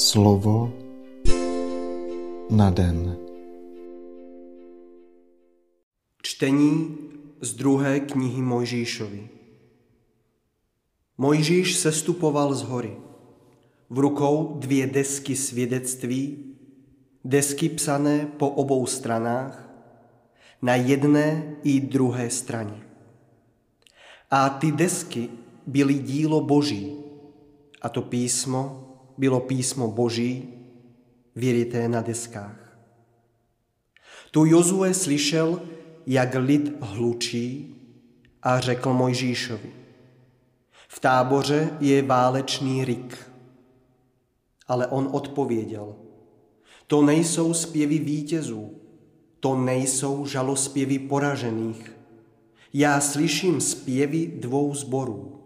Slovo na den. Čtení z druhé knihy Mojžíšovi. Mojžíš sestupoval z hory. V rukou dvě desky svědectví, desky psané po obou stranách, na jedné i druhé straně. A ty desky byly dílo Boží, a to písmo bylo písmo Boží, vyryté na deskách. Tu Jozue slyšel, jak lid hlučí a řekl Mojžíšovi. V táboře je válečný rik. Ale on odpověděl, to nejsou zpěvy vítězů, to nejsou žalospěvy poražených. Já slyším zpěvy dvou zborů.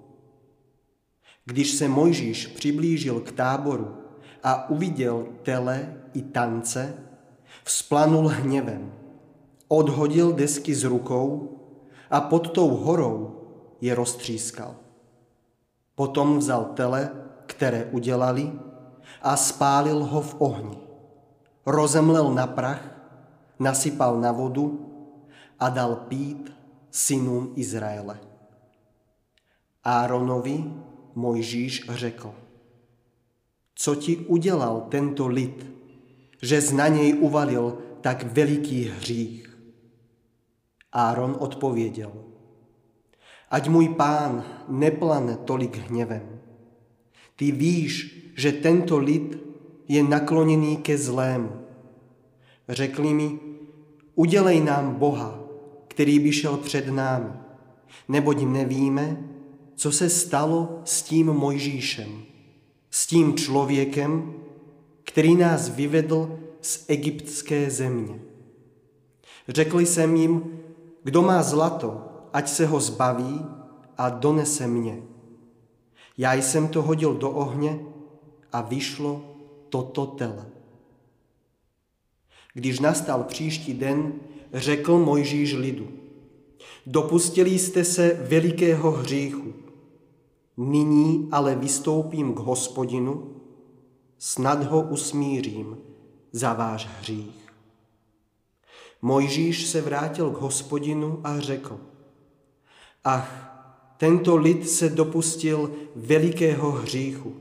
Když se Mojžíš přiblížil k táboru a uviděl tele i tance, vzplanul hněvem, odhodil desky z rukou a pod tou horou je roztřískal. Potom vzal tele, které udělali, a spálil ho v ohni. Rozemlel na prach, nasypal na vodu a dal pít synům Izraele. Áronovi Mojžíš řekl, co ti udělal tento lid, že z na něj uvalil tak veliký hřích? Áron odpověděl, ať můj pán neplane tolik hněvem. Ty víš, že tento lid je nakloněný ke zlému. Řekli mi, udělej nám Boha, který by šel před námi, neboť nevíme, co se stalo s tím Mojžíšem, s tím člověkem, který nás vyvedl z egyptské země. Řekli jsem jim, kdo má zlato, ať se ho zbaví a donese mě. Já jsem to hodil do ohně a vyšlo toto tele. Když nastal příští den, řekl Mojžíš lidu, dopustili jste se velikého hříchu, Nyní ale vystoupím k hospodinu, snad ho usmířím za váš hřích. Mojžíš se vrátil k hospodinu a řekl, ach, tento lid se dopustil velikého hříchu.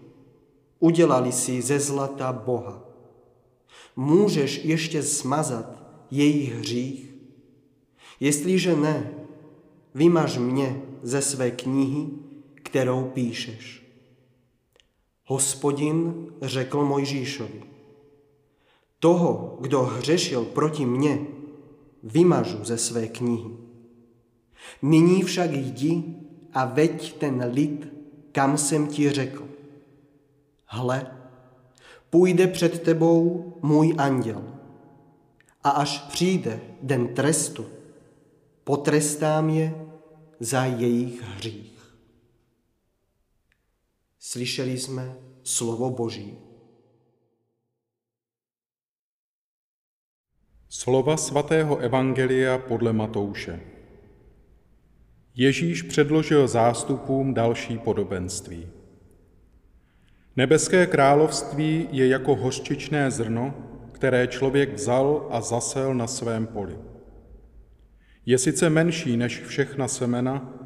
Udělali si ze zlata Boha. Můžeš ještě smazat jejich hřích? Jestliže ne, vymaž mě ze své knihy kterou píšeš. Hospodin řekl Mojžíšovi, toho, kdo hřešil proti mně, vymažu ze své knihy. Nyní však jdi a veď ten lid, kam jsem ti řekl. Hle, půjde před tebou můj anděl a až přijde den trestu, potrestám je za jejich hřích. Slyšeli jsme slovo Boží. Slova svatého Evangelia podle Matouše. Ježíš předložil zástupům další podobenství. Nebeské království je jako hořčičné zrno, které člověk vzal a zasel na svém poli. Je sice menší než všechna semena,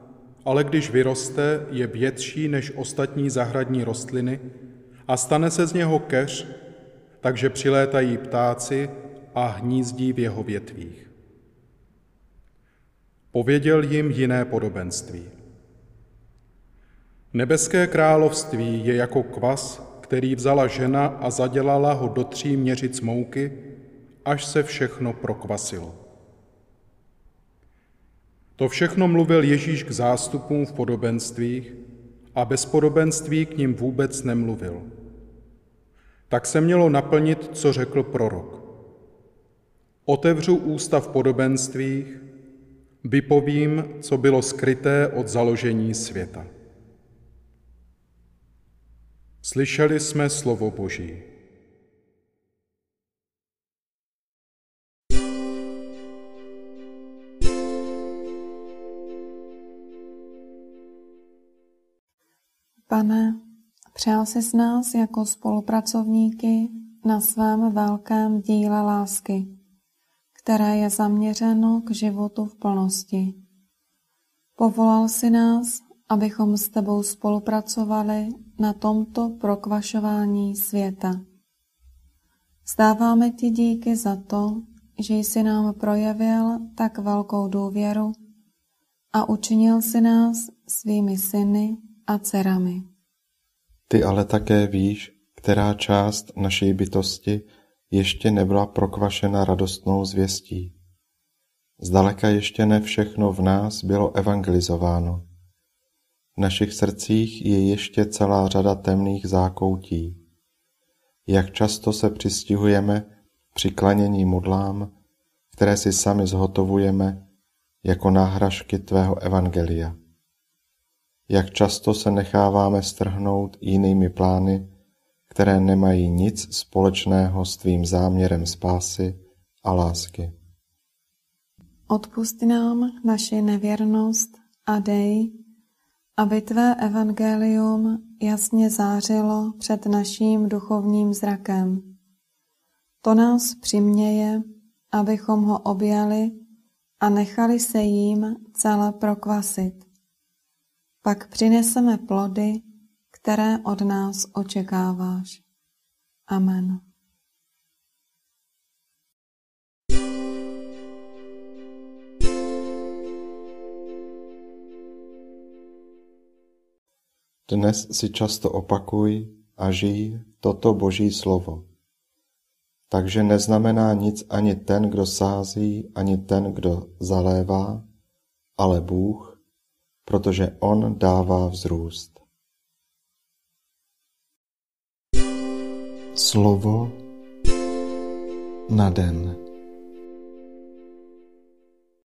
ale když vyroste, je větší než ostatní zahradní rostliny a stane se z něho keř, takže přilétají ptáci a hnízdí v jeho větvích. Pověděl jim jiné podobenství. Nebeské království je jako kvas, který vzala žena a zadělala ho do tří měřic mouky, až se všechno prokvasilo. To všechno mluvil Ježíš k zástupům v podobenstvích a bez podobenství k ním vůbec nemluvil. Tak se mělo naplnit, co řekl prorok. Otevřu ústa v podobenstvích, vypovím, co bylo skryté od založení světa. Slyšeli jsme slovo Boží. Pane, Přál si s nás jako spolupracovníky na svém velkém díle lásky, které je zaměřeno k životu v plnosti. Povolal si nás, abychom s tebou spolupracovali na tomto prokvašování světa. Zdáváme ti díky za to, že jsi nám projevil tak velkou důvěru a učinil si nás svými syny a dcerami. Ty ale také víš, která část naší bytosti ještě nebyla prokvašena radostnou zvěstí. Zdaleka ještě ne všechno v nás bylo evangelizováno. V našich srdcích je ještě celá řada temných zákoutí. Jak často se přistihujeme při klanění modlám, které si sami zhotovujeme jako náhražky tvého evangelia. Jak často se necháváme strhnout jinými plány, které nemají nic společného s tvým záměrem spásy a lásky. Odpust nám naši nevěrnost a dej, aby tvé evangelium jasně zářilo před naším duchovním zrakem. To nás přiměje, abychom ho objali a nechali se jím celé prokvasit. Pak přineseme plody, které od nás očekáváš. Amen. Dnes si často opakuj a žij toto Boží slovo. Takže neznamená nic ani ten, kdo sází, ani ten, kdo zalévá, ale Bůh, protože On dává vzrůst. Slovo na den.